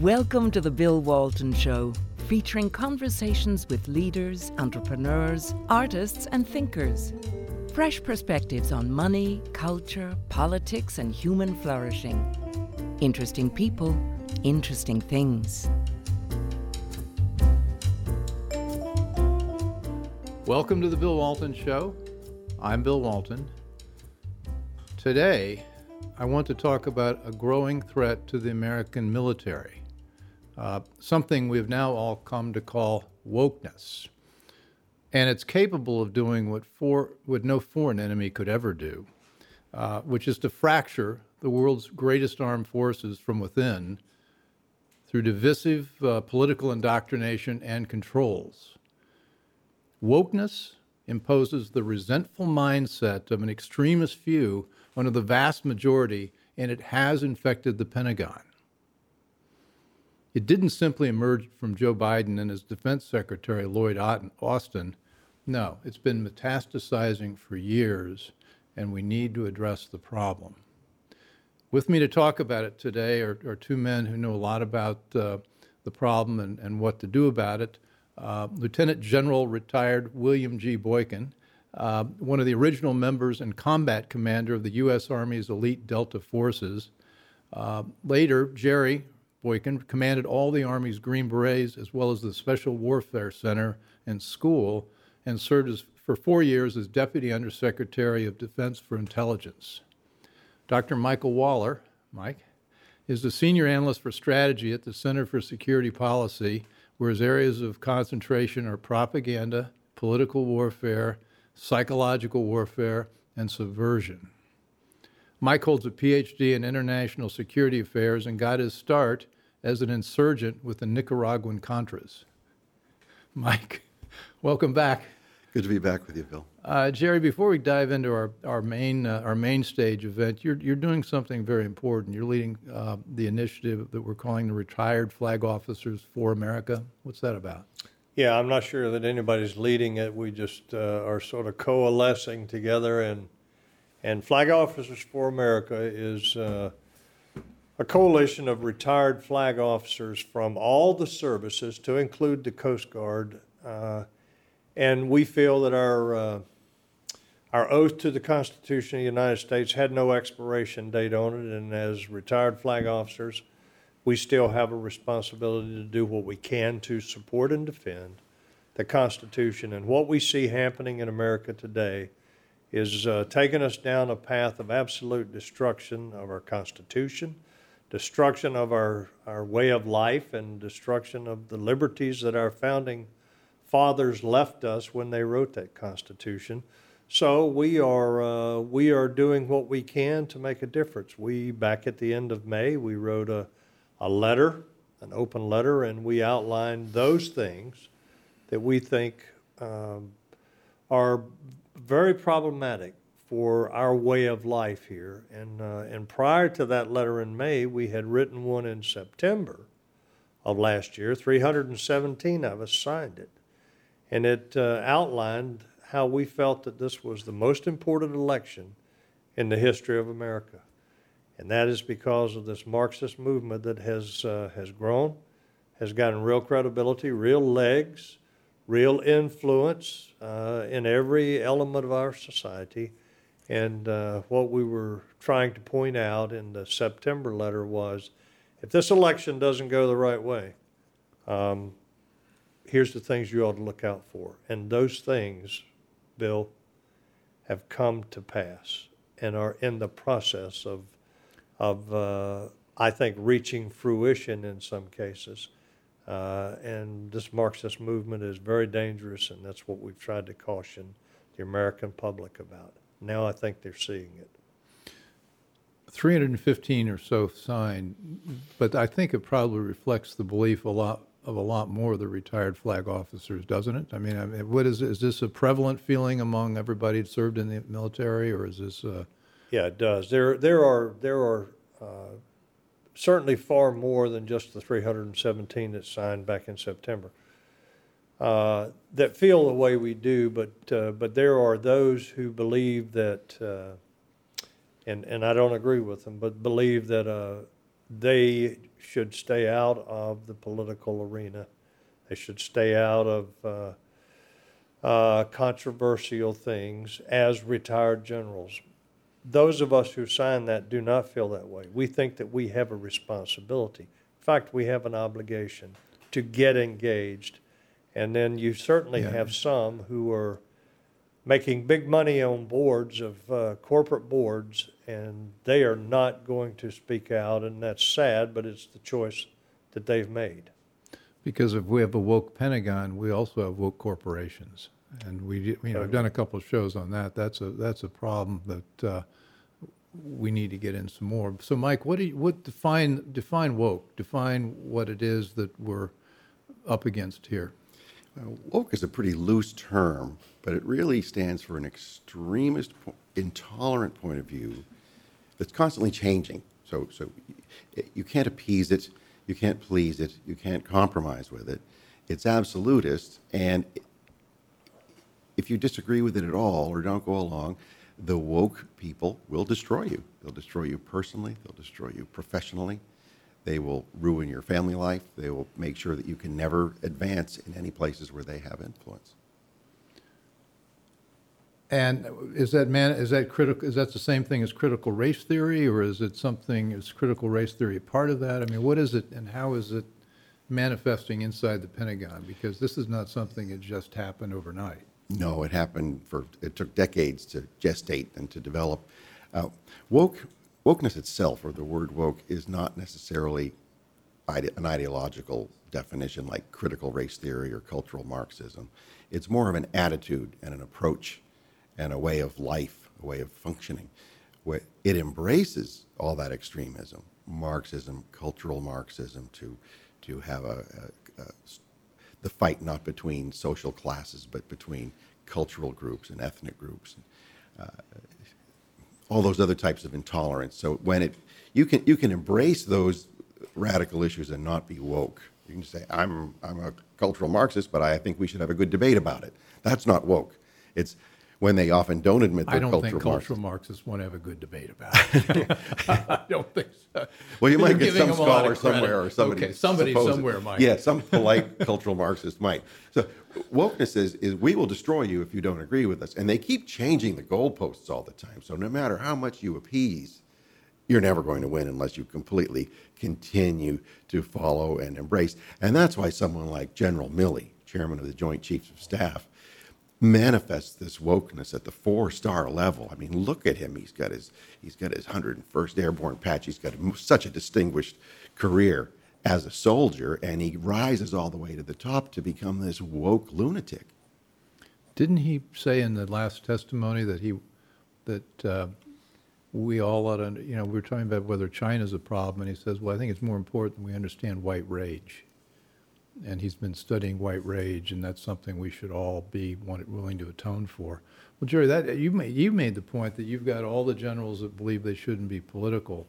Welcome to the Bill Walton Show, featuring conversations with leaders, entrepreneurs, artists, and thinkers. Fresh perspectives on money, culture, politics, and human flourishing. Interesting people, interesting things. Welcome to the Bill Walton Show. I'm Bill Walton. Today, I want to talk about a growing threat to the American military, uh, something we've now all come to call wokeness. And it's capable of doing what, for, what no foreign enemy could ever do, uh, which is to fracture the world's greatest armed forces from within through divisive uh, political indoctrination and controls. Wokeness imposes the resentful mindset of an extremist few on the vast majority, and it has infected the Pentagon. It didn't simply emerge from Joe Biden and his defense secretary, Lloyd Austin. No, it's been metastasizing for years, and we need to address the problem. With me to talk about it today are, are two men who know a lot about uh, the problem and, and what to do about it uh, Lieutenant General retired William G. Boykin, uh, one of the original members and combat commander of the U.S. Army's elite Delta forces. Uh, later, Jerry Boykin commanded all the Army's Green Berets as well as the Special Warfare Center and School and served as, for four years as Deputy Undersecretary of Defense for Intelligence. Dr. Michael Waller, Mike, is the Senior Analyst for Strategy at the Center for Security Policy whereas areas of concentration are propaganda, political warfare, psychological warfare, and subversion. Mike holds a PhD in international security affairs and got his start as an insurgent with the Nicaraguan Contras. Mike, welcome back. Good to be back with you, Bill. Uh, Jerry, before we dive into our, our main uh, our main stage event, you're you're doing something very important. You're leading uh, the initiative that we're calling the Retired Flag Officers for America. What's that about? Yeah, I'm not sure that anybody's leading it. We just uh, are sort of coalescing together, and and Flag Officers for America is uh, a coalition of retired flag officers from all the services, to include the Coast Guard uh, and we feel that our, uh, our oath to the Constitution of the United States had no expiration date on it, and as retired flag officers, we still have a responsibility to do what we can to support and defend the Constitution. And what we see happening in America today is uh, taking us down a path of absolute destruction of our Constitution, destruction of our, our way of life, and destruction of the liberties that our founding fathers left us when they wrote that Constitution. So we are uh, we are doing what we can to make a difference. We back at the end of May we wrote a a letter, an open letter, and we outlined those things that we think um, are very problematic for our way of life here. And uh, and prior to that letter in May, we had written one in September of last year. 317 of us signed it and it uh, outlined how we felt that this was the most important election in the history of America. And that is because of this Marxist movement that has, uh, has grown, has gotten real credibility, real legs, real influence uh, in every element of our society. And uh, what we were trying to point out in the September letter was if this election doesn't go the right way, um, here's the things you ought to look out for. And those things, Bill, have come to pass and are in the process of, of uh, I think, reaching fruition in some cases. Uh, and this Marxist movement is very dangerous, and that's what we've tried to caution the American public about. Now I think they're seeing it. 315 or so signed, but I think it probably reflects the belief a lot of a lot more of the retired flag officers, doesn't it? I mean, I mean, what is is this a prevalent feeling among everybody who served in the military, or is this? Uh... Yeah, it does. There, there are there are uh, certainly far more than just the 317 that signed back in September uh, that feel the way we do, but uh, but there are those who believe that, uh, and and I don't agree with them, but believe that uh, they should stay out of the political arena. They should stay out of uh, uh, controversial things as retired generals. Those of us who sign that do not feel that way. We think that we have a responsibility. In fact, we have an obligation to get engaged. And then you certainly Yeah. have some who are making big money on boards of uh, corporate boards, and they are not going to speak out, and that's sad, but it's the choice that they've made. Because if we have a woke Pentagon, we also have woke corporations. And we, you know, we've done a couple of shows on that. That's a, that's a problem that uh, we need to get in some more. So Mike, what do you, what define, define woke? Define what it is that we're up against here. Uh, Woke is a pretty loose term, but it really stands for an extremist, intolerant point of view that's constantly changing. So, so you can't appease it, you can't please it, you can't compromise with it. It's absolutist, and if you disagree with it at all or don't go along, the woke people will destroy you. They'll destroy you personally, they'll destroy you professionally, they will ruin your family life, they will make sure that you can never advance in any places where they have influence. And is that man, is that critical, is that the same thing as critical race theory, or is it something, is critical race theory part of that? I mean, what is it, and how is it manifesting inside the Pentagon? Because this is not something that just happened overnight. No, it happened for, it took decades to gestate and to develop. Uh, woke, wokeness itself, or the word woke, is not necessarily ide- an ideological definition like critical race theory or cultural Marxism. It's more of an attitude and an approach and a way of life, a way of functioning. Where it embraces all that extremism, Marxism, cultural Marxism, to, to have a, a, a the fight not between social classes, but between cultural groups and ethnic groups, uh, all those other types of intolerance. So when it, you can you can embrace those radical issues and not be woke. You can say I'm I'm a cultural Marxist, but I think we should have a good debate about it. That's not woke. It's when they often don't admit they're I don't cultural think cultural Marxists. Marxists want to have a good debate about it. I don't think so. Well, you might get some them a lot scholar somewhere or somebody. Okay, somebody supposed- somewhere might. Yeah, some polite cultural Marxist might. So wokeness is, is we will destroy you if you don't agree with us. And they keep changing the goalposts all the time. So no matter how much you appease, you're never going to win unless you completely continue to follow and embrace. And that's why someone like General Milley, chairman of the Joint Chiefs of Staff, manifests this wokeness at the four-star level. I mean, look at him. He's got his he's got his 101st Airborne patch. He's got such a distinguished career as a soldier, and he rises all the way to the top to become this woke lunatic. Didn't he say in the last testimony that he, that uh, we all ought to, you know, we were talking about whether China's a problem, and he says, well, I think it's more important we understand white rage. And he's been studying white rage, and that's something we should all be want- willing to atone for. Well, Jerry, that, you made, you made the point that you've got all the generals that believe they shouldn't be political,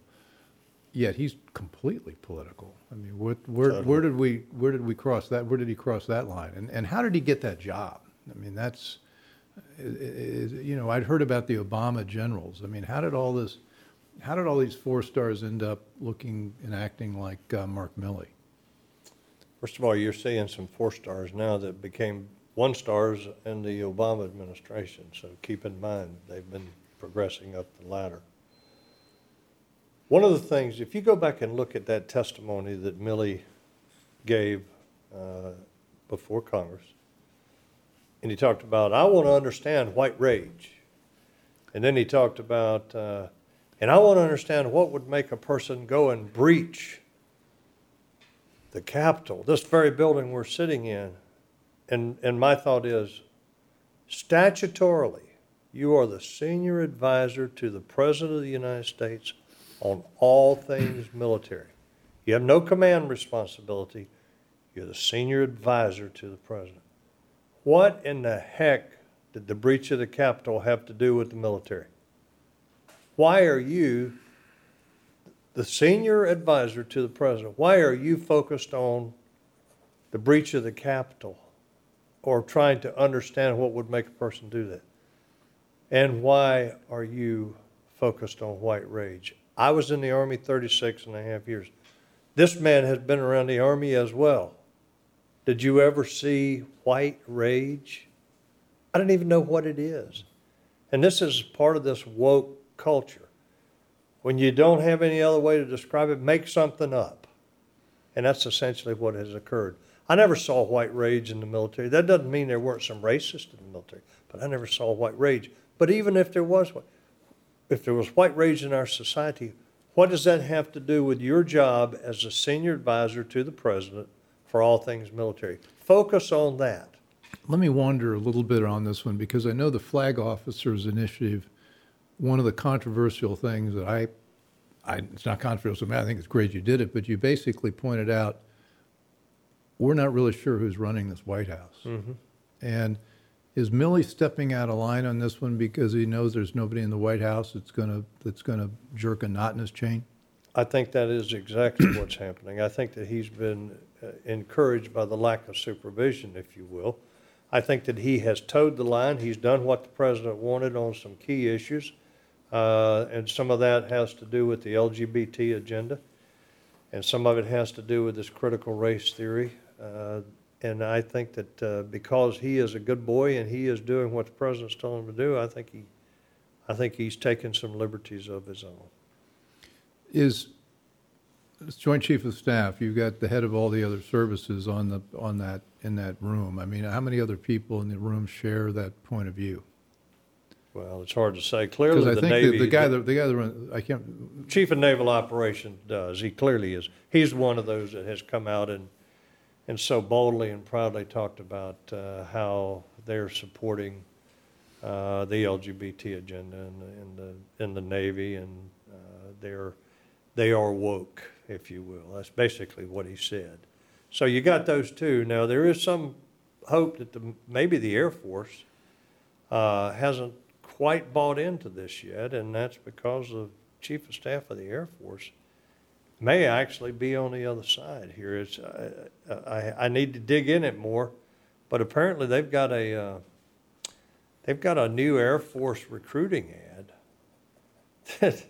yet he's completely political. I mean, what, where, where did we, where did we cross that, where did he cross that line? And, and how did he get that job? I mean, that's, i- i- is- you know, I'd heard about the Obama generals. I mean, how did all this, how did all these four stars end up looking and acting like uh, Mark Milley? First of all, you're seeing some four stars now that became one stars in the Obama administration, so keep in mind, they've been progressing up the ladder. One of the things, if you go back and look at that testimony that Milley gave uh, before Congress, and he talked about, I want to understand white rage. And then he talked about, uh, and I want to understand what would make a person go and breach the Capitol, this very building we're sitting in. And, and my thought is, statutorily, you are the senior advisor to the President of the United States on all things military. You have no command responsibility. You're the senior advisor to the President. What in the heck did the breach of the Capitol have to do with the military? Why are you the senior advisor to the president, why are you focused on the breach of the Capitol or trying to understand what would make a person do that? And why are you focused on white rage? I was in the Army 36 and a half years. This man has been around the Army as well. Did you ever see white rage? I don't even know what it is. And this is part of this woke culture. When you don't have any other way to describe it, make something up. And that's essentially what has occurred. I never saw white rage in the military. That doesn't mean there weren't some racists in the military, but I never saw white rage. But even if there was, if there was white rage in our society, what does that have to do with your job as a senior advisor to the president for all things military? Focus on that. Let me wander a little bit on this one because I know the Flag Officers Initiative, one of the controversial things that I, I it's not controversial to me, I think it's great you did it, but you basically pointed out we're not really sure who's running this White House. And is Milley stepping out of line on this one because he knows there's nobody in the White House that's gonna, that's gonna jerk a knot in his chain? I think that is exactly what's happening. I think that he's been uh, encouraged by the lack of supervision, if you will. I think that he has toed the line. He's done what the president wanted on some key issues. Uh, and some of that has to do with the LGBT agenda. And some of it has to do with this critical race theory. Uh, and I think that uh, because he is a good boy and he is doing what the president's telling him to do, I think he, I think he's taken some liberties of his own. Is, as Joint Chief of Staff, you've got the head of all the other services on the, on that, in that room. I mean, how many other people in the room share that point of view? Well, it's hard to say. Because Clearly, I the think Navy. that the guy that, the guy that, run- I can't, Chief of Naval Operations does. He clearly is. He's one of those that has come out and, and so boldly and proudly talked about uh, how they're supporting uh, the LGBT agenda in the, in the, in the Navy, and uh, they're, they are woke, if you will. That's basically what he said. So you got those two. Now, there is some hope that the, maybe the Air Force uh, hasn't quite bought into this yet, and that's because the Chief of Staff of the Air Force may actually be on the other side here. It's, uh, I, I need to dig in it more, but apparently they've got a, uh, they've got a new Air Force recruiting ad that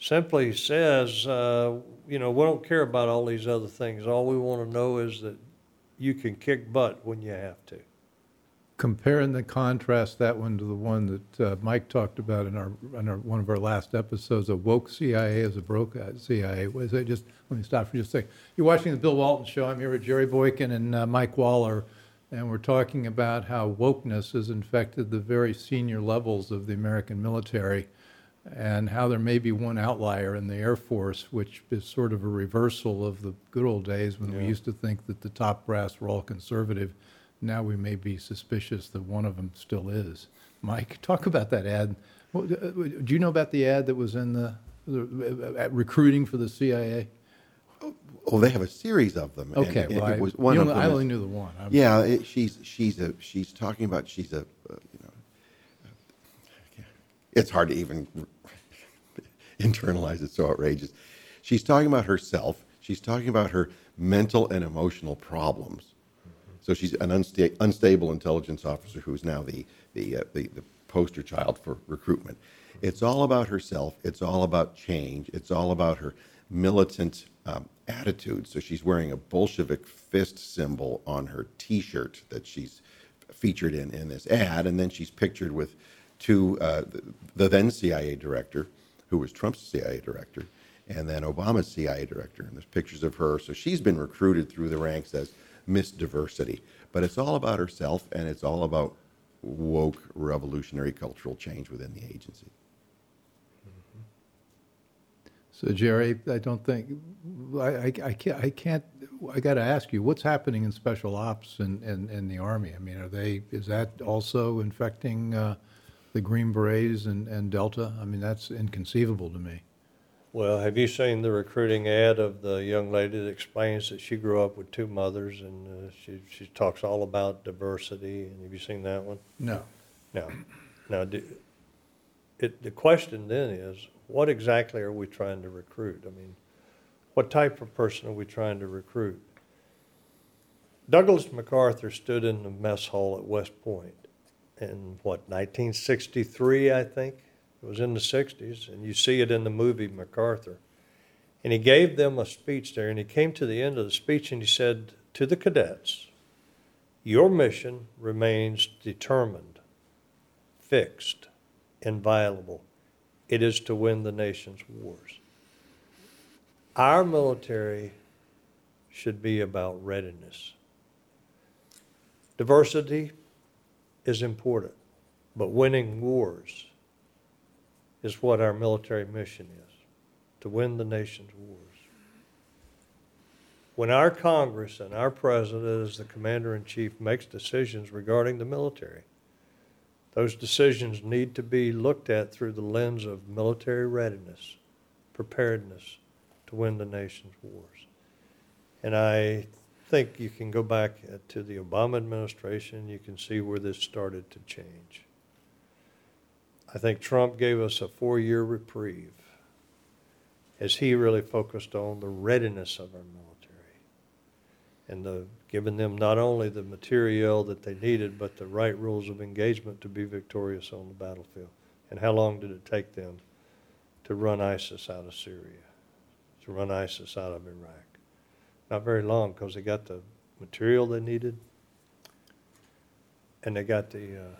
simply says, uh, you know, we don't care about all these other things. All we want to know is that you can kick butt when you have to. Compare and then contrast that one to the one that uh, Mike talked about in our, in our, one of our last episodes, a woke CIA as a broke uh, CIA. Was it just, let me stop for just a second. You're watching the Bill Walton Show. I'm here with Jerry Boykin and uh, Mike Waller, and we're talking about how wokeness has infected the very senior levels of the American military and how there may be one outlier in the Air Force, which is sort of a reversal of the good old days when we used to think that the top brass were all conservative. Now we may be suspicious that one of them still is. Mike, talk about that ad. What- uh, Do you know about the ad that was in the, the uh, recruiting for the CIA? Oh, they have a series of them. and- Okay, and well, I, it was one you of know, them I is- only knew the one. I'm- Yeah, it, she's she's a she's talking about she's a uh, you know it's hard to even internalize it so outrageous. She's talking about herself. She's talking about her mental and emotional problems. So she's an unsta- unstable intelligence officer who's now the the, uh, the the poster child for recruitment. It's all about herself. It's all about change. It's all about her militant um, attitude. So she's wearing a Bolshevik fist symbol on her T-shirt that she's featured in in this ad, and then she's pictured with two uh, the, the then CIA director, who was Trump's CIA director, and then Obama's CIA director. And there's pictures of her. So she's been recruited through the ranks as Miss Diversity. But it's all about herself, and it's all about woke revolutionary cultural change within the agency. So Jerry, I don't think, I, I, I can't, I can't, I got to ask you, what's happening in special ops and, and, and the Army? I mean, are they, is that also infecting uh, the Green Berets and, and Delta? I mean, that's inconceivable to me. Well, have you seen the recruiting ad of the young lady that explains that she grew up with two mothers and uh, she, she talks all about diversity? And have you seen that one? No. No. Now, do, it, the question then is, what exactly are we trying to recruit? I mean, what type of person are we trying to recruit? Douglas MacArthur stood in the mess hall at West Point in what, 1963, I think? It was in the 60s, and you see it in the movie MacArthur. And he gave them a speech there, and he came to the end of the speech and he said to the cadets, Your mission remains determined, fixed, inviolable. It is to win the nation's wars. Our military should be about readiness. Diversity is important, but winning wars is what our military mission is to win the nation's wars. When our Congress and our president, as the commander in chief, makes decisions regarding the military, those decisions need to be looked at through the lens of military readiness, preparedness to win the nation's wars. And I think you can go back to the Obama administration, you can see where this started to change. I think Trump gave us a four year reprieve as he really focused on the readiness of our military and the, giving them not only the material that they needed, but the right rules of engagement to be victorious on the battlefield. And how long did it take them to run ISIS out of Syria, to run ISIS out of Iraq? Not very long because they got the material they needed and they got the, uh,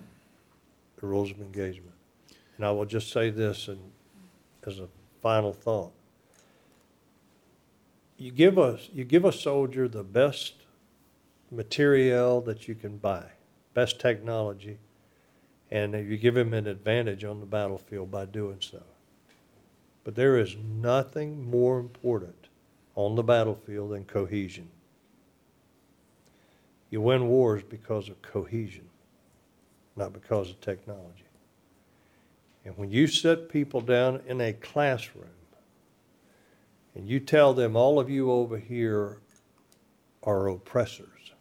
the rules of engagement. And I will just say this and as a final thought. You give us you give a soldier the best material that you can buy, best technology, and you give him an advantage on the battlefield by doing so. But there is nothing more important on the battlefield than cohesion. You win wars because of cohesion, not because of technology. And when you sit people down in a classroom and you tell them, all of you over here are oppressors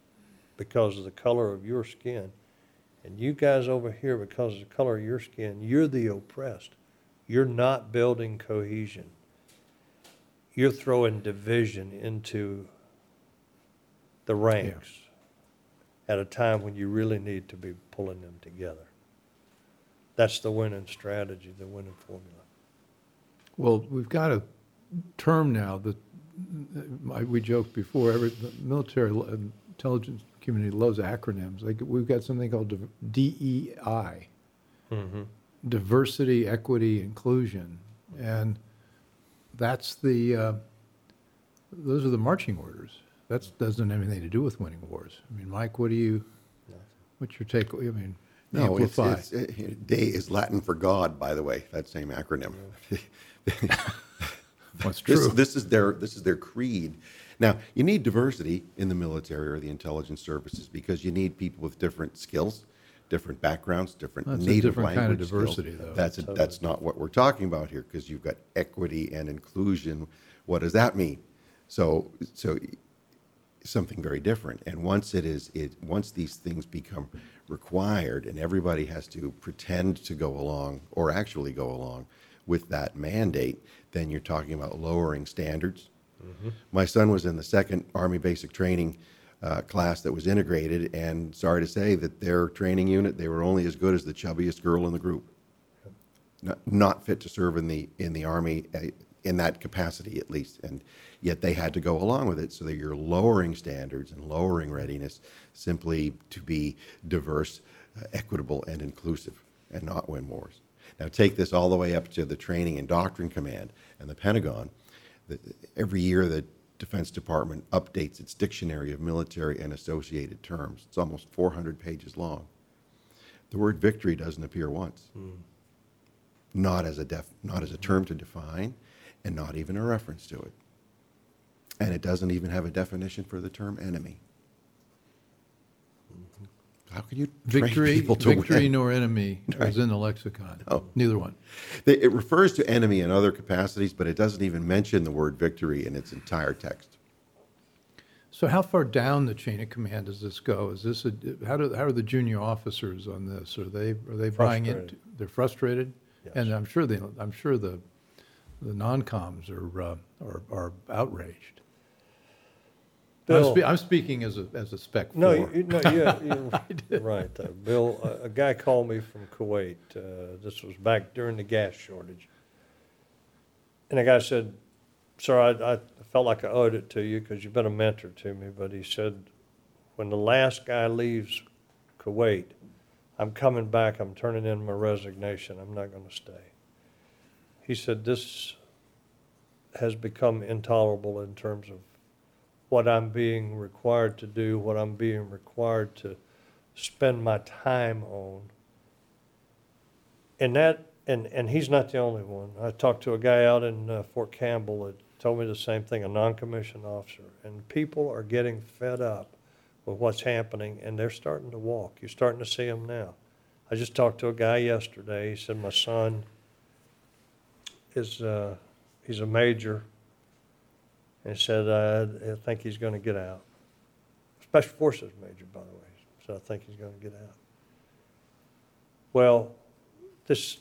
because of the color of your skin, and you guys over here, because of the color of your skin, you're the oppressed. You're not building cohesion. You're throwing division into the ranks at a time when you really need to be pulling them together. That's the winning strategy, the winning formula. Well, we've got a term now that I- we joked before. Every the military intelligence community loves acronyms. Like we've got something called DEI, diversity, equity, inclusion, and that's the uh, those are the marching orders. That doesn't have anything to do with winning wars. I mean, Mike, what do you? What's your take? I mean, No, it's, amplify. it's, it- Dei is Latin for God, by the way, that same acronym. This, true? this is their, this is their creed. Now, you need diversity in the military or the intelligence services because you need people with different skills, different backgrounds, different That's native different kind of language skills. diversity, though. That's, a- that's not what we're talking about here because you've got equity and inclusion. What does that mean? So, so something very different. And once it is, it, once these things become required and everybody has to pretend to go along or actually go along with that mandate, then you're talking about lowering standards. My son was in the second Army Basic Training uh, class that was integrated, and sorry to say that their training unit, they were only as good as the chubbiest girl in the group. Not, not fit to serve in the in the army uh, in that capacity at least. And yet they had to go along with it. So that you're lowering standards and lowering readiness simply to be diverse uh, equitable and inclusive and not win wars. Now take this all the way up to the training and doctrine command and the pentagon. The, every year the defense department updates its dictionary of military and associated terms. It's almost 400 pages long. The word victory doesn't appear once. Not as a def, not as a term to define, and not even a reference to it. And it doesn't even have a definition for the term enemy. How can you train Victory, people to victory win? nor enemy is in the lexicon. No. Neither one. It refers to enemy in other capacities, but it doesn't even mention the word victory in its entire text. So how far down the chain of command does this go? Is this a, how do, how are the junior officers on this? Are they, are they buying it? They're frustrated? Yes. And I'm sure the, I'm sure the, the non-coms are, uh, are, are outraged. I'm, spe- I'm speaking as a, as a spec no, you, no, yeah, you're right. uh, Bill, a, a guy called me from Kuwait. Uh, this was back during the gas shortage. And the guy said, sir, I, I felt like I owed it to you because you've been a mentor to me, but he said, when the last guy leaves Kuwait, I'm coming back, I'm turning in my resignation, I'm not going to stay. He said, this has become intolerable in terms of what I'm being required to do, what I'm being required to spend my time on. And that, and, and he's not the only one. I talked to a guy out in uh, Fort Campbell that told me the same thing, a non-commissioned officer. And people are getting fed up with what's happening, and they're starting to walk. You're starting to see them now. I just talked to a guy yesterday. He said, my son is, uh, he's a major, and said, uh, I think he's going to get out. Special Forces major, by the way. So I think he's going to get out. Well, this,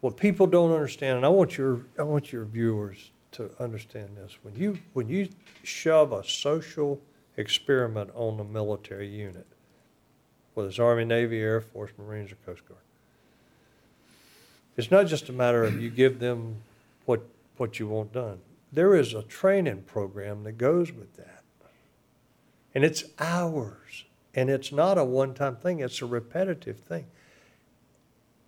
what people don't understand, and I want your, I want your viewers to understand this. When you, when you shove a social experiment on the military unit, whether it's Army, Navy, Air Force, Marines, or Coast Guard, it's not just a matter of you give them what, what you want done. There is a training program that goes with that. And it's hours. And it's not a one time thing, it's a repetitive thing.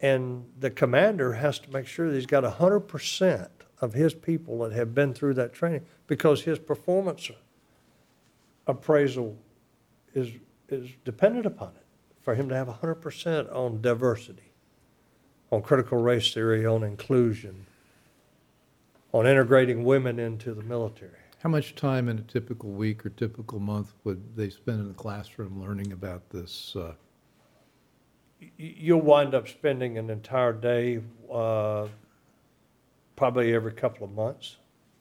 And the commander has to make sure that he's got 100% of his people that have been through that training because his performance appraisal is, is dependent upon it for him to have 100% on diversity, on critical race theory, on inclusion, on integrating women into the military. How much time in a typical week or typical month would they spend in the classroom learning about this? Uh, You'll wind up spending an entire day, uh, probably every couple of months,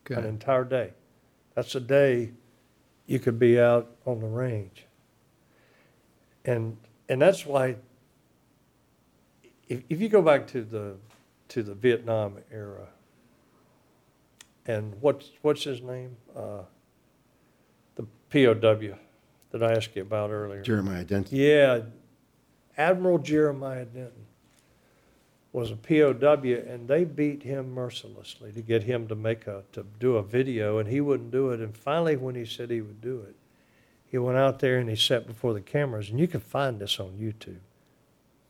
an entire day. That's a day you could be out on the range. And, and that's why, if, if you go back to the, to the Vietnam era, and what's, what's his name? Uh, the POW that I asked you about earlier. Jeremiah Denton. Yeah, Admiral Jeremiah Denton was a POW, and they beat him mercilessly to get him to make a to do a video, and he wouldn't do it. And finally, when he said he would do it, he went out there and he sat before the cameras, and you can find this on YouTube.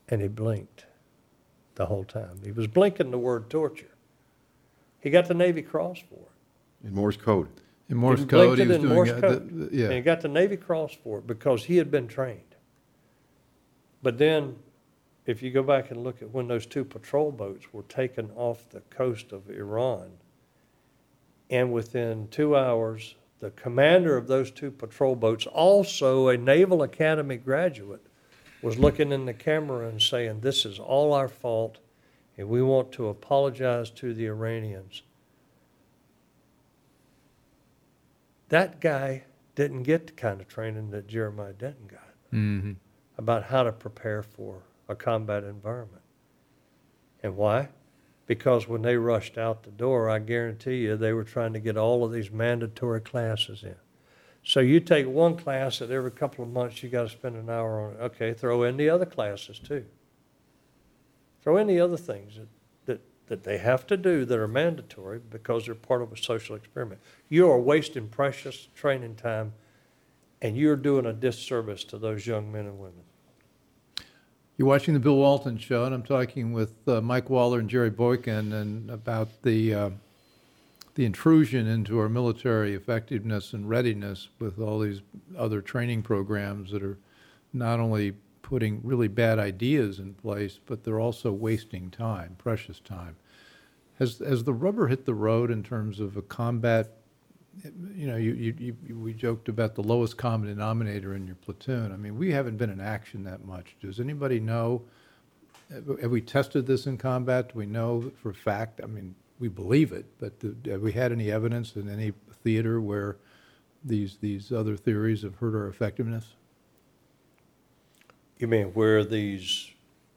And he blinked the whole time. He was blinking the word torture. He got the Navy Cross for it. In Morse code. In Morse He code, blinked he was in doing, Morse uh, the- code. the- And he got the Navy Cross for it because he had been trained. But then, if you go back and look at when those two patrol boats were taken off the coast of Iran, and within two hours, the commander of those two patrol boats, also a Naval Academy graduate, was looking in the camera and saying, This is all our fault, and we want to apologize to the Iranians. That guy didn't get the kind of training that Jeremiah Denton got Mhm. about how to prepare for a combat environment. And why? Because when they rushed out the door, I guarantee you they were trying to get all of these mandatory classes in. So you take one class that every couple of months you got to spend an hour on it. Okay, throw in the other classes too. Throw in the other things that, that, that they have to do that are mandatory because they're part of a social experiment. You are wasting precious training time and you're doing a disservice to those young men and women. You're watching the Bill Walton Show, and I'm talking with uh, Mike Waller and Jerry Boykin and about the uh, the intrusion into our military effectiveness and readiness with all these other training programs that are not only putting really bad ideas in place, but they're also wasting time, precious time. Has has the rubber hit the road in terms of a combat? You know, you, you, you we joked about the lowest common denominator in your platoon. I mean, we haven't been in action that much. Does anybody know? Have we tested this in combat? Do we know for a fact? I mean, we believe it, but do- have we had any evidence in any theater where these these other theories have hurt our effectiveness? You mean where these,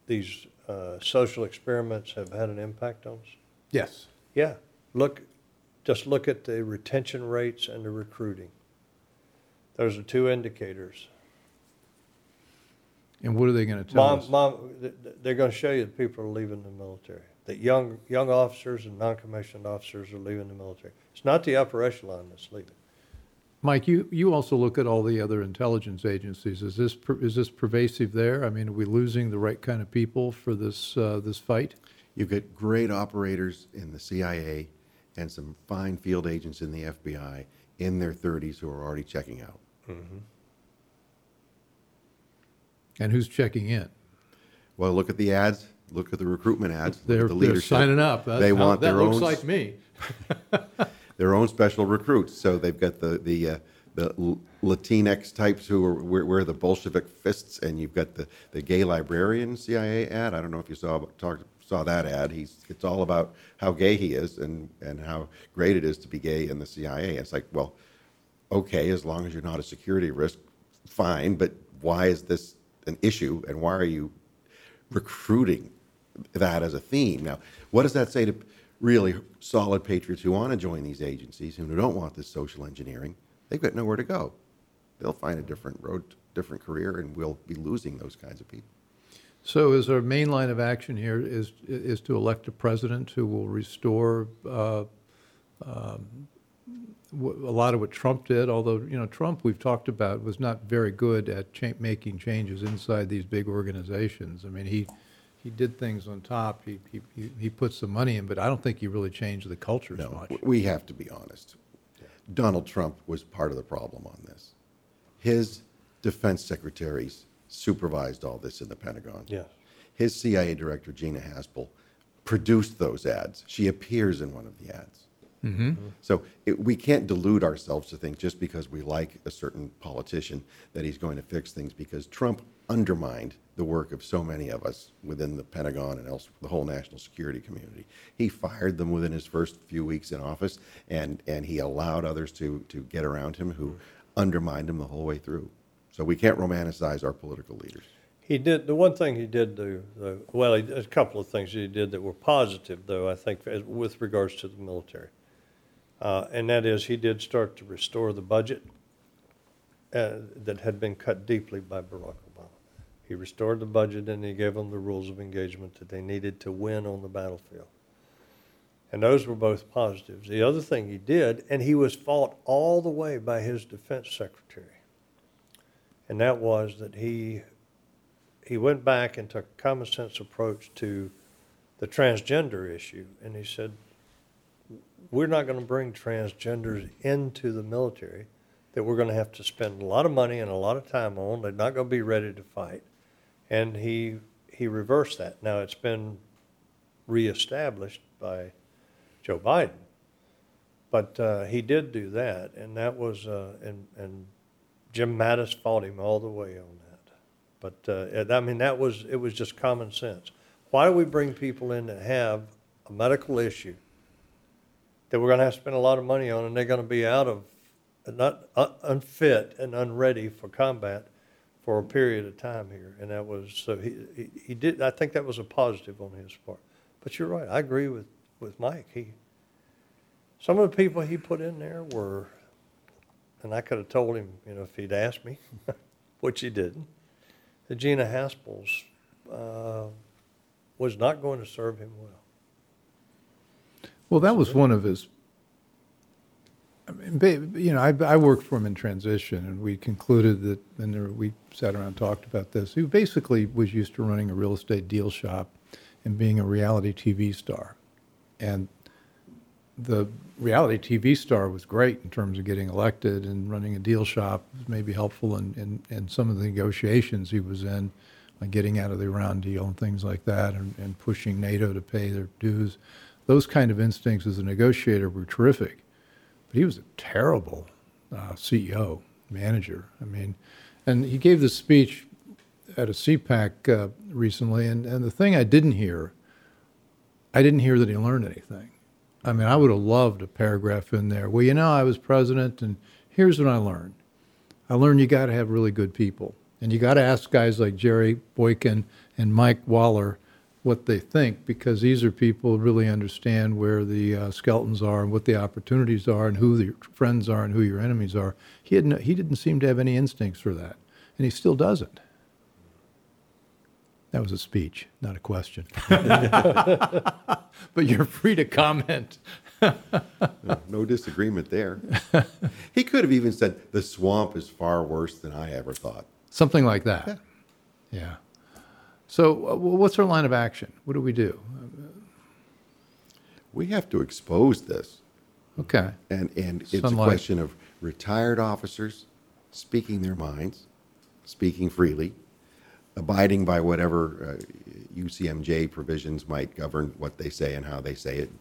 these uh, social experiments have had an impact on us? Yes. Yeah, look, just look at the retention rates and the recruiting. Those are two indicators. And what are they going to tell Mom, us? mom, th- th- they're gonna show you that people are leaving the military. that young, young officers and non-commissioned officers are leaving the military. It's not the upper echelon that's leaving. Mike, you, you also look at all the other intelligence agencies. Is this, per- is this pervasive there? I mean, are we losing the right kind of people for this, uh, this fight? You've got great operators in the CIA and some fine field agents in the FBI in their 30s who are already checking out. And who's checking in? Well, look at the ads. Look at the recruitment ads. They're, the they're signing up. That's they how- want that their looks own like me. their own special recruits. So they've got the the uh, the Latinx types who are wear, wear the Bolshevik fists, and you've got the, the gay librarian CIA ad. I don't know if you saw talked, saw that ad. He's it's all about how gay he is and and how great it is to be gay in the CIA. It's like, well, okay, as long as you're not a security risk, fine. But why is this an issue, and why are you recruiting that as a theme. Now, what does that say to really solid patriots who want to join these agencies and who don't want this social engineering? They've got nowhere to go. They'll find a different road, different career, and we'll be losing those kinds of people. So is our main line of action here is, is to elect a president who will restore uh, um, lot of what Trump did, although, you know, Trump, we've talked about, was not very good at cha- making changes inside these big organizations. I mean, he, he did things on top, he, he, he- he put some money in, but I don't think he really changed the culture so No, much. w- we have to be honest. Donald Trump was part of the problem on this. His defense secretaries supervised all this in the Pentagon. Yes. His CIA director, Gina Haspel, produced those ads. She appears in one of the ads. Mm-hmm. So it, we can't delude ourselves to think just because we like a certain politician that he's going to fix things because Trump undermined the work of so many of us within the Pentagon and else the whole national security community. He fired them within his first few weeks in office, and and he allowed others to to get around him who undermined him the whole way through. So we can't romanticize our political leaders. He did, the one thing he did do, though, well, he, a couple of things he did that were positive, though, I think, with regards to the military. Uh, and that is, he did start to restore the budget uh, that had been cut deeply by Barack. He restored the budget and he gave them the rules of engagement that they needed to win on the battlefield. And those were both positives. The other thing he did, and he was fought all the way by his defense secretary, and that was that he he went back and took a common sense approach to the transgender issue, and he said, "We're not going to bring transgenders into the military. That we're going to have to spend a lot of money and a lot of time on. They're not going to be ready to fight." And he he reversed that. Now it's been reestablished by Joe Biden, but uh, he did do that, and that was uh, and and Jim Mattis fought him all the way on that. But uh, I mean, that was it was just common sense. Why do we bring people in that have a medical issue that we're going to have to spend a lot of money on, and they're going to be out of not uh, unfit and unready for combat for a period of time here? And that was so he, he he did. I think that was a positive on his part. But you're right. I agree with with Mike. He some of the people he put in there were, and I could have told him, you know, if he'd asked me, which he didn't. The Gina Haspel's uh, was not going to serve him well. Well, that was one of his. You know, I, I worked for him in transition, and we concluded that, and there, we sat around and talked about this. He basically was used to running a real estate deal shop and being a reality TV star, and the reality TV star was great in terms of getting elected and running a deal shop. Was maybe helpful in, in, in some of the negotiations he was in, like getting out of the Iran deal and things like that, and, and pushing NATO to pay their dues. Those kind of instincts as a negotiator were terrific, but he was a terrible uh, CEO manager. I mean, and he gave this speech at a CPAC uh, recently, and, and the thing I didn't hear, I didn't hear that he learned anything. I mean, I would have loved a paragraph in there. Well, you know, I was president, and here's what I learned. I learned you got to have really good people, and you got to ask guys like Jerry Boykin and Mike Waller what they think, because these are people who really understand where the uh, skeletons are and what the opportunities are, and who your friends are and who your enemies are. He had no, he didn't seem to have any instincts for that, and he still doesn't. That was a speech, not a question. but you're free to comment. No disagreement there. he could have even said, The swamp is far worse than I ever thought. Something like that. Yeah. Yeah. So, uh, what's our line of action? What do we do? We have to expose this. Okay. And, and it's Sunlight. a question of retired officers speaking their minds, speaking freely, abiding by whatever uh, UCMJ provisions might govern what they say and how they say it.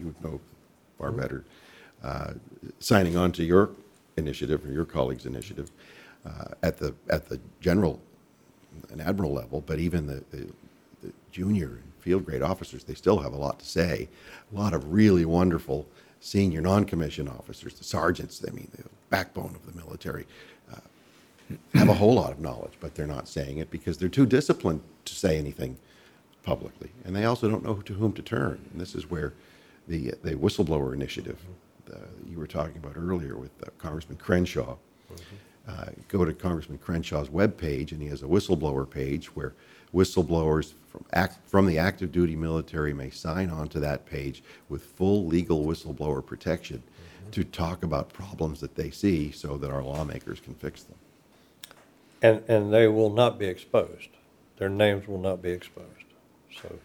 You know far better. Uh, signing on to your initiative or your colleagues' initiative uh, at the at the general and admiral level, but even the, the, the junior and field grade officers, they still have a lot to say. A lot of really wonderful senior non-commissioned officers, the sergeants, I mean, the backbone of the military, uh, have a whole lot of knowledge, but they're not saying it because they're too disciplined to say anything publicly. And they also don't know to whom to turn. And this is where the, the whistleblower initiative uh, you were talking about earlier with uh, Congressman Crenshaw. Uh, go to Congressman Crenshaw's webpage, and he has a whistleblower page where whistleblowers from, act, from the active duty military may sign on to that page with full legal whistleblower protection to talk about problems that they see so that our lawmakers can fix them. And, and they will not be exposed. Their names will not be exposed. So,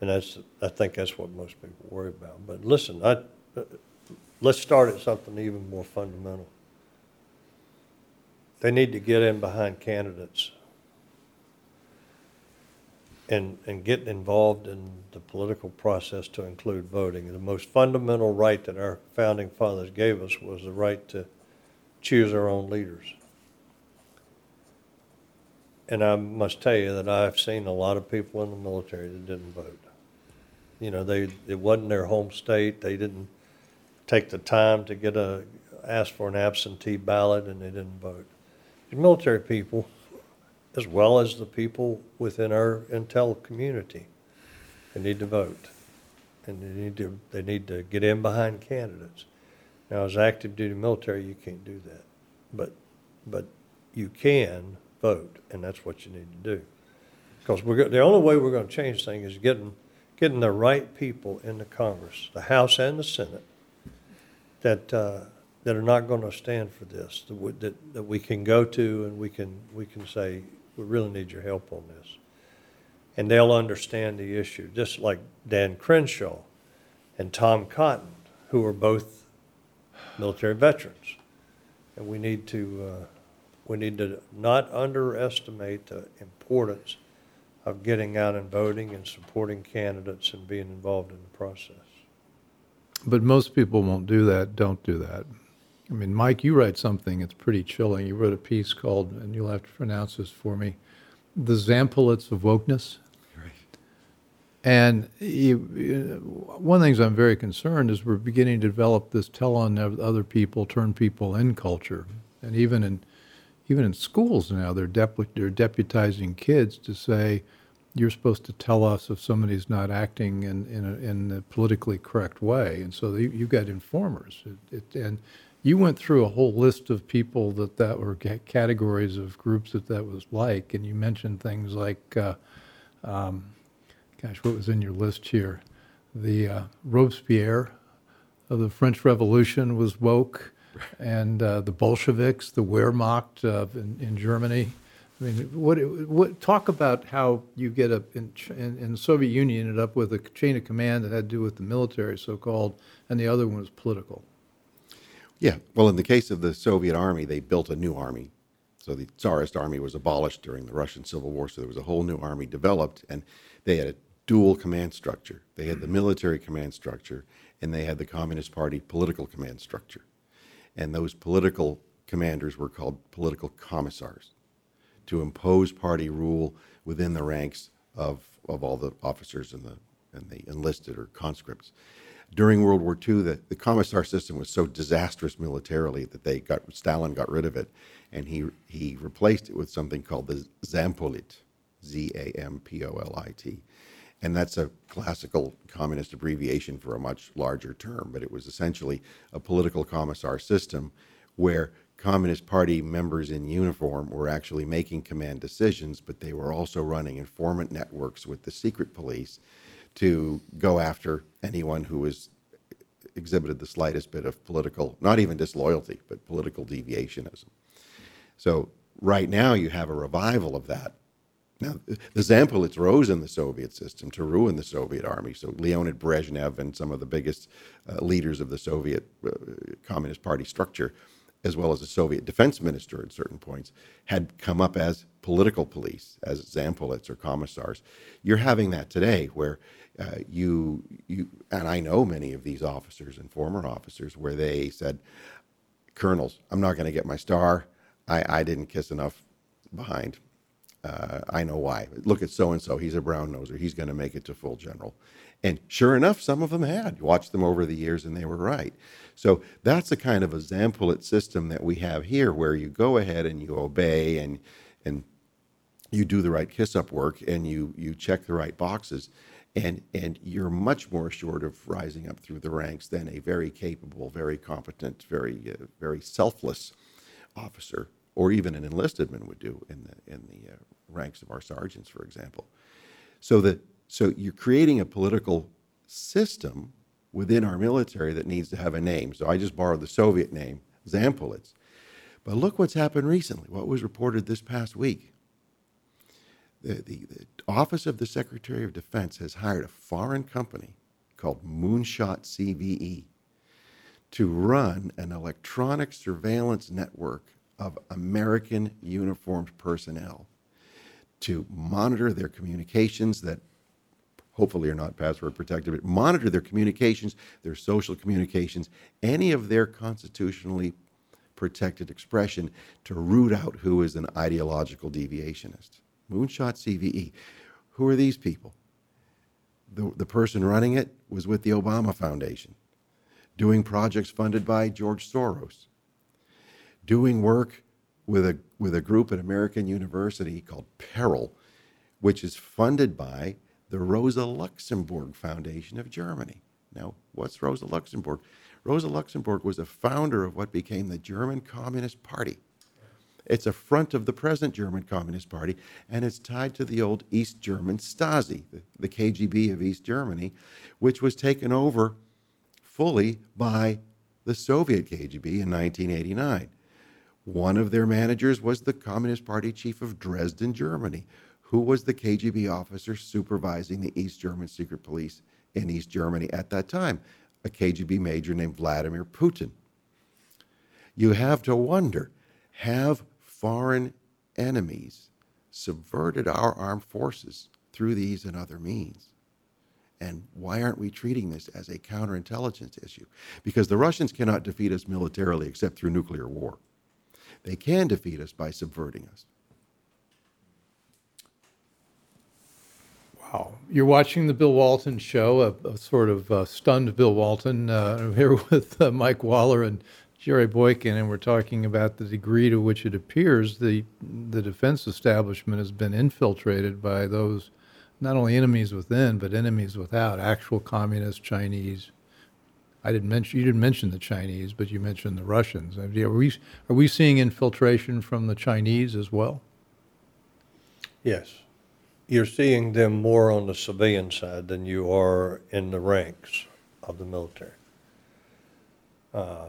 and that's, I think that's what most people worry about. But listen, I, uh, let's start at something even more fundamental. They need to get in behind candidates and, and get involved in the political process to include voting. The most fundamental right that our founding fathers gave us was the right to choose our own leaders. And I must tell you that I've seen a lot of people in the military that didn't vote. You know, they, it wasn't their home state. They didn't take the time to get a, ask for an absentee ballot and they didn't vote. Military people, as well as the people within our intel community, they need to vote. And they need to, they need to get in behind candidates. Now, as active duty military, you can't do that. But, but you can vote, and that's what you need to do. Because we're, go- the only way we're gonna change things is getting, getting the right people in the Congress, the House and the Senate, that, uh, that are not gonna stand for this, that, we- that, that we can go to and we can, we can say, we really need your help on this. And they'll understand the issue, just like Dan Crenshaw and Tom Cotton, who are both military veterans. And we need to, uh, we need to not underestimate the importance of getting out and voting and supporting candidates and being involved in the process. But most people won't do that, don't do that. I mean, Mike, you write something, it's pretty chilling. You wrote a piece called, and you'll have to pronounce this for me, The Zampolets of Wokeness. Right. And you, you- one of the things I'm very concerned is we're beginning to develop this tell on other people, turn people in culture. And even in, even in schools now, they're, depu- they're deputizing kids to say, you're supposed to tell us if somebody's not acting in, in, a, in the politically correct way. And so you, you've got informers. It, it, and you went through a whole list of people that that were ca- categories of groups that that was like. And you mentioned things like, uh, um, gosh, what was in your list here? The uh, Robespierre of the French Revolution was woke, and uh, the Bolsheviks, the Wehrmacht uh, in, in Germany. I mean, what, what, talk about how you get a, in, in, in the Soviet Union, you ended up with a chain of command that had to do with the military, so-called, and the other one was political. Yeah, well, in the case of the Soviet army, they built a new army. So the Tsarist army was abolished during the Russian Civil War, so there was a whole new army developed, and they had a dual command structure. They had the military command structure, and they had the Communist Party political command structure. And those political commanders were called political commissars to impose party rule within the ranks of, of all the officers and the, and the enlisted or conscripts. During World War II, the, the commissar system was so disastrous militarily that they got Stalin got rid of it, and he he replaced it with something called the Zampolit, Z A M P O L I T, and that's a classical communist abbreviation for a much larger term. But it was essentially a political commissar system where Communist Party members in uniform were actually making command decisions, but they were also running informant networks with the secret police to go after anyone who was exhibited the slightest bit of political, not even disloyalty, but political deviationism. So right now you have a revival of that. Now, the Zampolits rose in the Soviet system to ruin the Soviet army. So Leonid Brezhnev and some of the biggest uh, leaders of the Soviet uh, Communist Party structure, as well as the Soviet defense minister at certain points, had come up as political police, as Zampolits or commissars. You're having that today where uh, you, you, and I know many of these officers and former officers where they said, colonels, I'm not going to get my star. I, I didn't kiss enough behind. Uh, I know why. Look at so and so. He's a brown noser. He's going to make it to full general. And sure enough, some of them had. You watched them over the years, and they were right. So that's the kind of Zampolit system that we have here, where you go ahead and you obey and and you do the right kiss up work and you you check the right boxes, and and you're much more assured of rising up through the ranks than a very capable, very competent, very uh, very selfless officer or even an enlisted man would do in the in the uh, ranks of our sergeants, for example. So that so you're creating a political system within our military that needs to have a name. So I just borrowed the Soviet name, Zampolits. But look what's happened recently. What was reported this past week? The, the, the Office of the Secretary of Defense has hired a foreign company called Moonshot CVE to run an electronic surveillance network of American uniformed personnel to monitor their communications that hopefully are not password protected, but monitor their communications, their social communications, any of their constitutionally protected expression to root out who is an ideological deviationist. Moonshot CVE. Who are these people? The, the person running it was with the Obama Foundation, doing projects funded by George Soros doing work with a, with a group at American University called Peril, which is funded by the Rosa Luxemburg Foundation of Germany. Now, what's Rosa Luxemburg? Rosa Luxemburg was a founder of what became the German Communist Party. It's a front of the present German Communist Party, and it's tied to the old East German Stasi, the, KGB of East Germany, which was taken over fully by the Soviet KGB in 1989. One of their managers was the Communist Party chief of Dresden, Germany, who was the KGB officer supervising the East German secret police in East Germany at that time, a KGB major named Vladimir Putin. You have to wonder have foreign enemies subverted our armed forces through these and other means? And why aren't we treating this as a counterintelligence issue? Because the Russians cannot defeat us militarily except through nuclear war. They can defeat us by subverting us. Wow. You're watching the Bill Walton show, a, a sort of uh, stunned Bill Walton. Uh, I'm here with uh, Mike Waller and Jerry Boykin, and we're talking about the degree to which it appears the, the defense establishment has been infiltrated by those not only enemies within, but enemies without, actual communist Chinese, I didn't mention, you didn't mention the Chinese, but you mentioned the Russians. Are we, are we seeing infiltration from the Chinese as well? Yes. You're seeing them more on the civilian side than you are in the ranks of the military. Uh,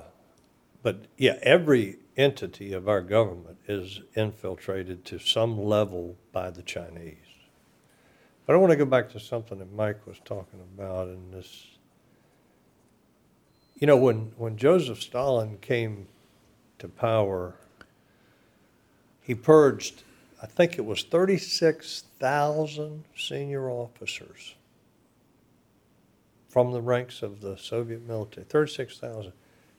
but yeah, every entity of our government is infiltrated to some level by the Chinese. But I want to go back to something that Mike was talking about in this you know, when, when Joseph Stalin came to power, he purged, I think it was 36,000 senior officers from the ranks of the Soviet military. 36,000.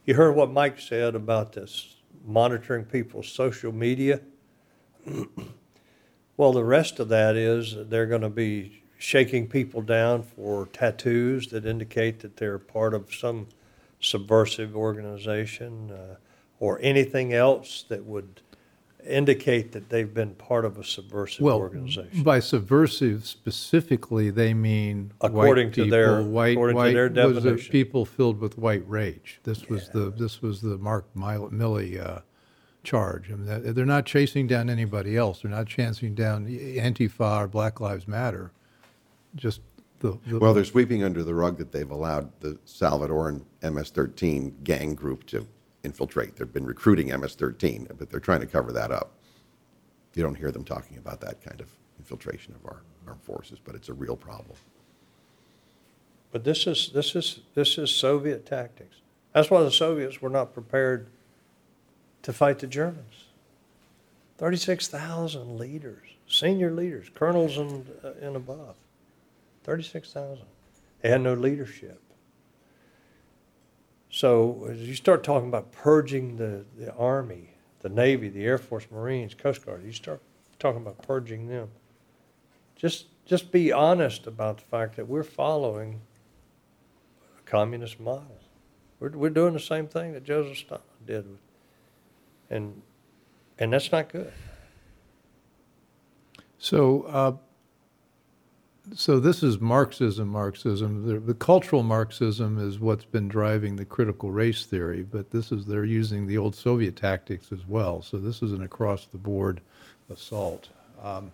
You heard what Mike said about this monitoring people's social media. well, the rest of that is they're going to be shaking people down for tattoos that indicate that they're part of some subversive organization uh, or anything else that would indicate that they've been part of a subversive well, organization. By subversive specifically, they mean according white to people, their white, according white to their was definition. people filled with white rage. This was the this was the Mark Milley uh, charge. I mean, that- they're not chasing down anybody else. They're not chasing down Antifa or Black Lives Matter. Just the, the Well, they're sweeping under the rug that they've allowed the Salvadoran MS-13 gang group to infiltrate. They've been recruiting MS-13, but they're trying to cover that up. You don't hear them talking about that kind of infiltration of our armed forces, but it's a real problem. But this is, this is, this is Soviet tactics. That's why the Soviets were not prepared to fight the Germans. 36,000 leaders, senior leaders, colonels and, uh, and above. 36,000. They had no leadership. So as you start talking about purging the, the Army, the Navy, the Air Force, Marines, Coast Guard, you start talking about purging them. Just, just be honest about the fact that we're following a communist model. We're, we're doing the same thing that Joseph Stalin did. And, and that's not good. So, uh, so this is Marxism. Marxism. The, the cultural Marxism is what's been driving the critical race theory, but this is they're using the old Soviet tactics as well. So this is an across-the-board assault. Um,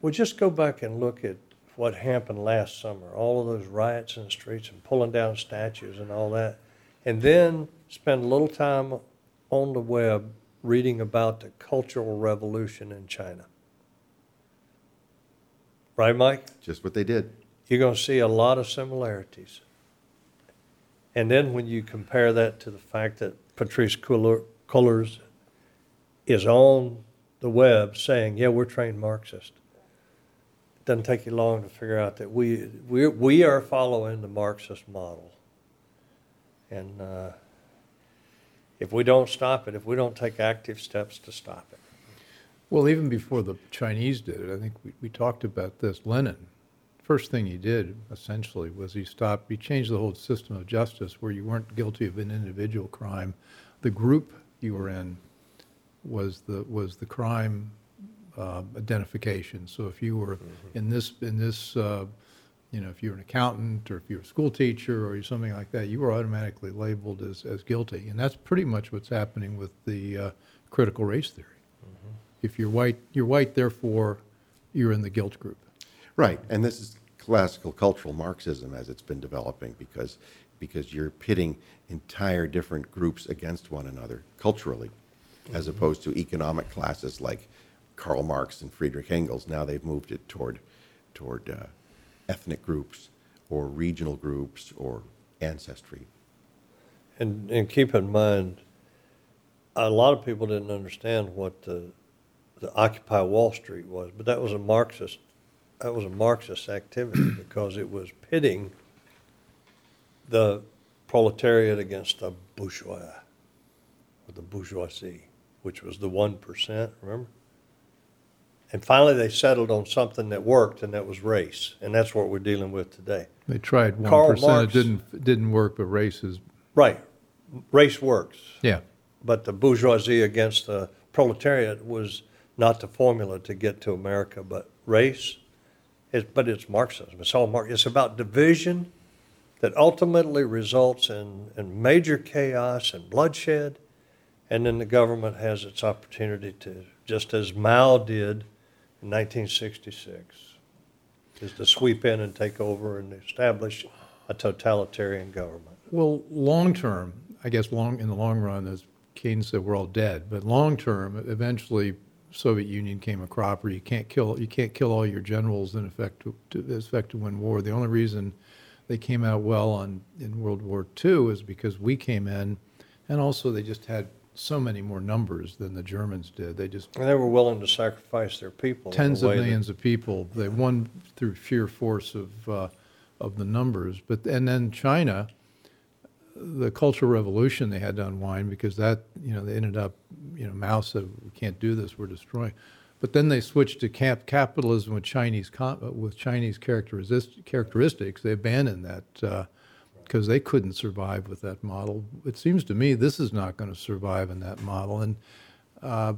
Well, just go back and look at what happened last summer, all of those riots in the streets and pulling down statues and all that. And then spend a little time on the web reading about the Cultural Revolution in China. Right, Mike? Just what they did. You're going to see a lot of similarities. And then when you compare that to the fact that Patrisse Cullors is on the web saying, yeah, we're trained Marxist. It doesn't take you long to figure out that we, we, we are following the Marxist model. And uh, if we don't stop it, if we don't take active steps to stop it, Well, even before the Chinese did it, I think we, we talked about this. Lenin, first thing he did essentially was he stopped, he changed the whole system of justice where you weren't guilty of an individual crime. The group you were in was the, was the crime uh, identification. So if you were in this, in this, uh, you know, if you're an accountant or if you're a school teacher or something like that, you were automatically labeled as, as guilty. And that's pretty much what's happening with the uh, critical race theory. If you're white, you're white, therefore you're in the guilt group. Right, and this is classical cultural Marxism as it's been developing because, because you're pitting entire different groups against one another culturally, as opposed to economic classes like Karl Marx and Friedrich Engels. Now they've moved it toward, toward uh, ethnic groups or regional groups or ancestry. And, and keep in mind, a lot of people didn't understand what the, the Occupy Wall Street was, but that was a Marxist, that was a Marxist activity because it was pitting the proletariat against the bourgeois, or the bourgeoisie, which was the one percent, remember? And finally, they settled on something that worked, and that was race, and that's what we're dealing with today. They tried one it didn't, didn't work, but race is, Right, race works. yeah. But the bourgeoisie against the proletariat was not the formula to get to America, but race. Is, but it's Marxism. It's all Marx. It's about division that ultimately results in, in major chaos and bloodshed. And then the government has its opportunity to, just as Mao did in 1966, is to sweep in and take over and establish a totalitarian government. Well, long-term, I guess long, in the long run, as Keynes said, we're all dead, but long-term, eventually Soviet Union came a cropper. You can't kill, you can't kill all your generals in effect to, to, effect to win war. The only reason they came out well on, in World War II is because we came in, and also they just had so many more numbers than the Germans did. They just And they were willing to sacrifice their people. tens of way that- millions of people. They won through sheer force of uh, of the numbers. But and then China, the Cultural Revolution they had to unwind because that you know they ended up you know Mao said we can't do this we're destroying. But then they switched to cap- capitalism with Chinese uh, with Chinese characteris- characteristics. They abandoned that because they couldn't survive with that model. It seems to me this is not going to survive in that model. And uh,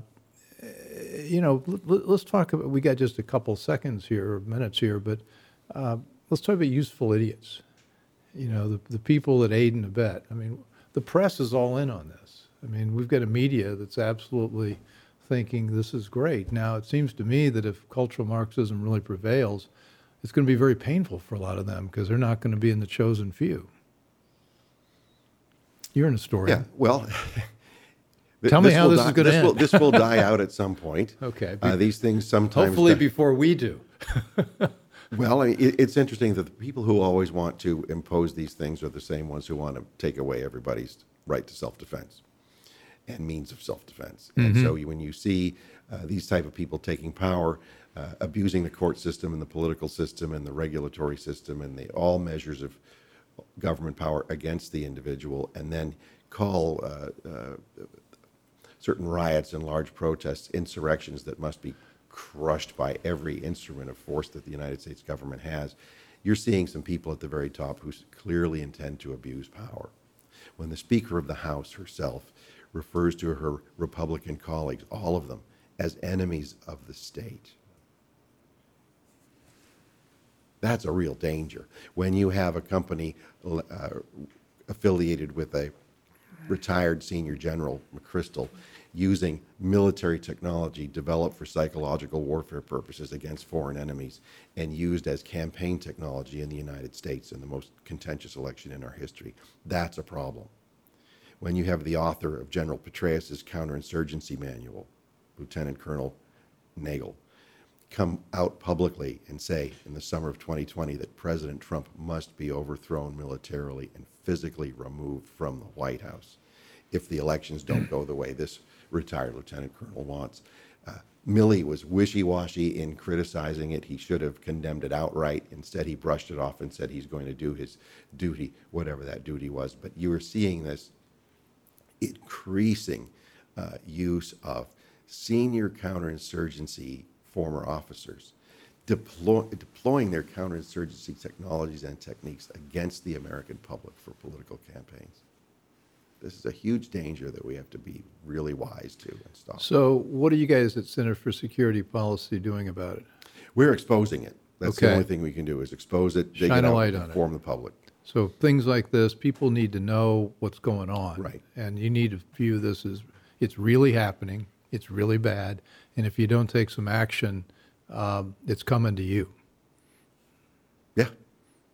you know, l- let's talk about. We got just a couple seconds here, or minutes here, but uh, let's talk about useful idiots. You know, the the people that aid and abet. I mean, the press is all in on this. I mean, we've got a media that's absolutely thinking this is great. Now, it seems to me that if cultural Marxism really prevails, it's going to be very painful for a lot of them because they're not going to be in the chosen few. You're in a story. Yeah, well, Tell me how this is this will- end. This will die out at some point. Okay. Uh, these things sometimes. Hopefully die- before we do. Well, I mean, it, it's interesting that the people who always want to impose these things are the same ones who want to take away everybody's right to self-defense and means of self-defense. And so you- when you see uh, these type of people taking power, uh, abusing the court system and the political system and the regulatory system and the all measures of government power against the individual, and then call uh, uh, certain riots and large protests insurrections that must be crushed by every instrument of force that the United States government has, you're seeing some people at the very top who clearly intend to abuse power. When the Speaker of the House herself refers to her Republican colleagues, all of them, as enemies of the state, that's a real danger. When you have a company uh, affiliated with a retired senior general, McChrystal, using military technology developed for psychological warfare purposes against foreign enemies and used as campaign technology in the United States in the most contentious election in our history. That's a problem. When you have the author of General Petraeus' counterinsurgency manual, Lieutenant Colonel Nagl, come out publicly and say in the summer of 2020 that President Trump must be overthrown militarily and physically removed from the White House if the elections don't go the way this retired lieutenant colonel wants. Uh, was wishy-washy in criticizing it. He should have condemned it outright. Instead, he brushed it off and said he's going to do his duty, whatever that duty was. But you are seeing this increasing uh, use of senior counterinsurgency former officers deploy, deploying their counterinsurgency technologies and techniques against the American public for political campaigns. This is a huge danger that we have to be really wise to and stop. So, what are you guys at Center for Security Policy doing about it? We're exposing it. That's the only thing we can do is expose it, dig Shine it a light and on it. inform the public. So, things like this, people need to know what's going on. Right. And you need to view this as it's really happening, it's really bad, and if you don't take some action, um, it's coming to you. Yeah,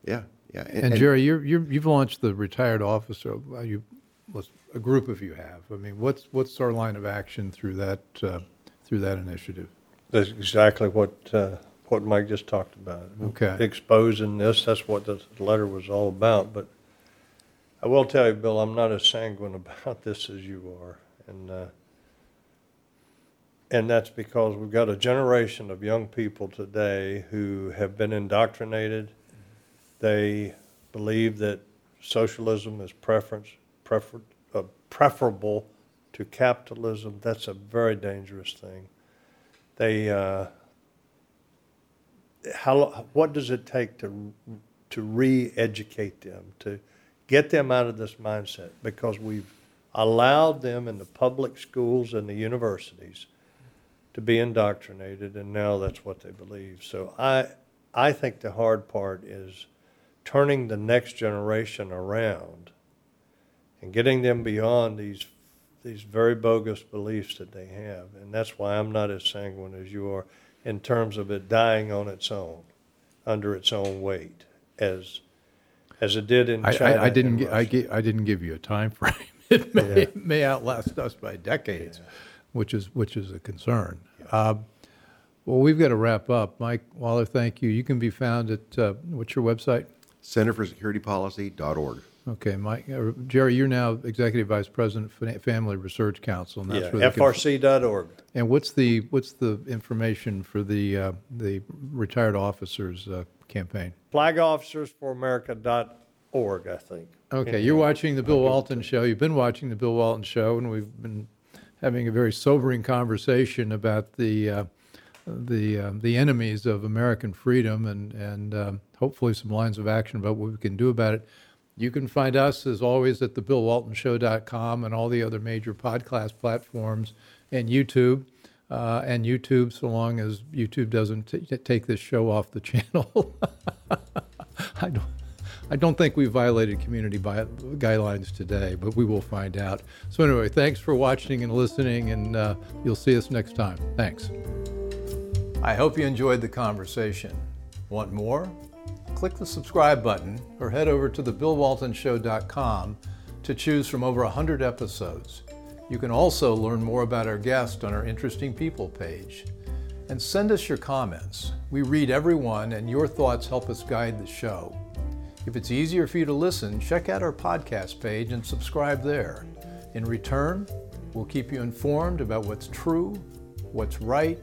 yeah, yeah. And, Jerry, you're, you're, you've launched the retired officer. uh, You, a group of you have. I mean, what's what's our line of action through that uh, through that initiative? That's exactly what, uh, what Mike just talked about. Okay. Exposing this, that's what the letter was all about, but I will tell you, Bill, I'm not as sanguine about this as you are. And, uh, and that's because we've got a generation of young people today who have been indoctrinated. They believe that socialism is preference, prefer, uh, preferable to capitalism. That's a very dangerous thing. They, uh, how, what does it take to, to re-educate them, to get them out of this mindset? Because we've allowed them in the public schools and the universities to be indoctrinated, and now that's what they believe. So I, I think the hard part is turning the next generation around and getting them beyond these these very bogus beliefs that they have, and that's why I'm not as sanguine as you are in terms of it dying on its own, under its own weight, as as it did in I, China. I, I didn't. gi- I, gi- I didn't give you a time frame. It may, Yeah. may outlast us by decades, which is which is a concern. Um, well, we've got to wrap up. Mike Waller, thank you. You can be found at uh, what's your website? Centerforsecuritypolicy.org. Okay, Mike. Uh, Jerry, you're now executive vice president of Family Research Council, and that's Yeah, where they can- FRC.org. And what's the what's the information for the uh, the retired officers uh, campaign? flagofficersforamerica.org, I think. Okay, you're watching the Bill Walton Show. You've been watching the Bill Walton Show, and we've been having a very sobering conversation about the uh, the uh, the enemies of American freedom, and and um, hopefully some lines of action about what we can do about it. You can find us as always at thebillwaltonshow.com and all the other major podcast platforms and YouTube. Uh, and YouTube, so long as YouTube doesn't t- take this show off the channel. I don't. I don't think we violated community bi- guidelines today, but we will find out. So, anyway, thanks for watching and listening, and uh, you'll see us next time. Thanks. I hope you enjoyed the conversation. Want more? Click the subscribe button or head over to thebillwaltonshow.com to choose from over 100 episodes. You can also learn more about our guest on our Interesting People page. And send us your comments. We read everyone, and your thoughts help us guide the show. If it's easier for you to listen, check out our podcast page and subscribe there. In return, we'll keep you informed about what's true, what's right,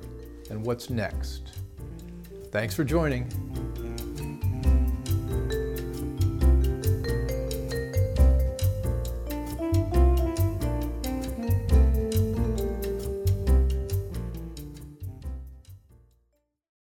and what's next. Thanks for joining.